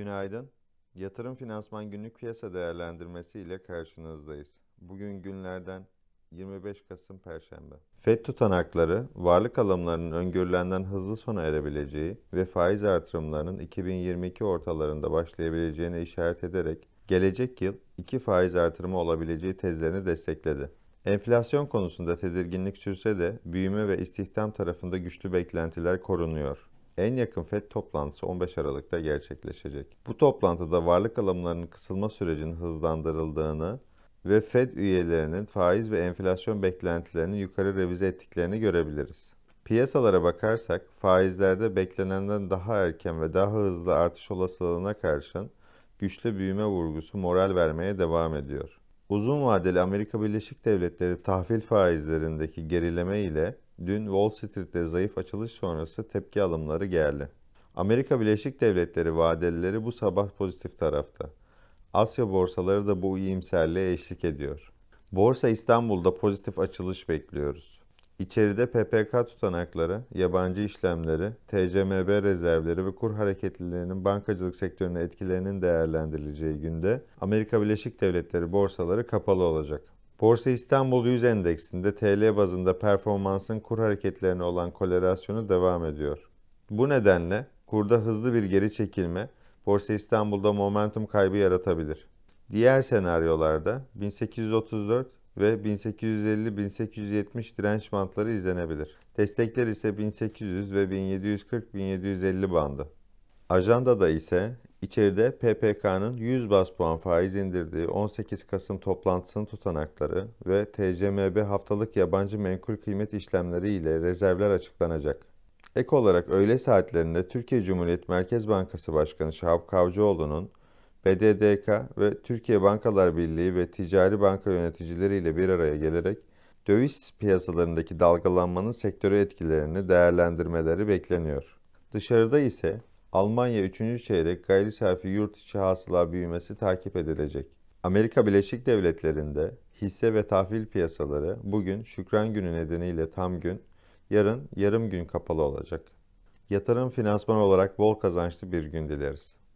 Günaydın. Yatırım Finansman Günlük Piyasa Değerlendirmesi ile karşınızdayız. Bugün günlerden 25 Kasım Perşembe. FED tutanakları, varlık alımlarının öngörülenden hızlı sona erebileceği ve faiz artırımlarının 2022 ortalarında başlayabileceğine işaret ederek gelecek yıl iki faiz artırımı olabileceği tezlerini destekledi. Enflasyon konusunda tedirginlik sürse de büyüme ve istihdam tarafında güçlü beklentiler korunuyor. En yakın FED toplantısı 15 Aralık'ta gerçekleşecek. Bu toplantıda varlık alımlarının kısılma sürecinin hızlandırıldığını ve FED üyelerinin faiz ve enflasyon beklentilerini yukarı revize ettiklerini görebiliriz. Piyasalara bakarsak faizlerde beklenenden daha erken ve daha hızlı artış olasılığına karşın güçlü büyüme vurgusu moral vermeye devam ediyor. Uzun vadeli Amerika Birleşik Devletleri tahvil faizlerindeki gerileme ile dün Wall Street'te zayıf açılış sonrası tepki alımları geldi. Amerika Birleşik Devletleri vadelileri bu sabah pozitif tarafta. Asya borsaları da bu iyimserliğe eşlik ediyor. Borsa İstanbul'da pozitif açılış bekliyoruz. İçeride PPK tutanakları, yabancı işlemleri, TCMB rezervleri ve kur hareketlilerinin bankacılık sektörüne etkilerinin değerlendirileceği günde Amerika Birleşik Devletleri borsaları kapalı olacak. Borsa İstanbul 100 endeksinde TL bazında performansın kur hareketlerine olan korelasyonu devam ediyor. Bu nedenle kurda hızlı bir geri çekilme Borsa İstanbul'da momentum kaybı yaratabilir. Diğer senaryolarda 1834 ve 1850-1870 direnç bantları izlenebilir. Destekler ise 1800 ve 1740-1750 bandı. Ajandada ise içeride PPK'nın 100 bas puan faiz indirdiği 18 Kasım toplantısının tutanakları ve TCMB haftalık yabancı menkul kıymet işlemleri ile rezervler açıklanacak. Ek olarak öğle saatlerinde Türkiye Cumhuriyet Merkez Bankası Başkanı Şahap Kavcıoğlu'nun BDDK ve Türkiye Bankalar Birliği ve ticari banka yöneticileriyle bir araya gelerek döviz piyasalarındaki dalgalanmanın sektörü etkilerini değerlendirmeleri bekleniyor. Dışarıda ise Almanya 3. çeyrek gayri safi yurt içi hasıla büyümesi takip edilecek. Amerika Birleşik Devletleri'nde hisse ve tahvil piyasaları bugün Şükran Günü nedeniyle tam gün, yarın yarım gün kapalı olacak. Yatırım finansman olarak bol kazançlı bir gün dileriz.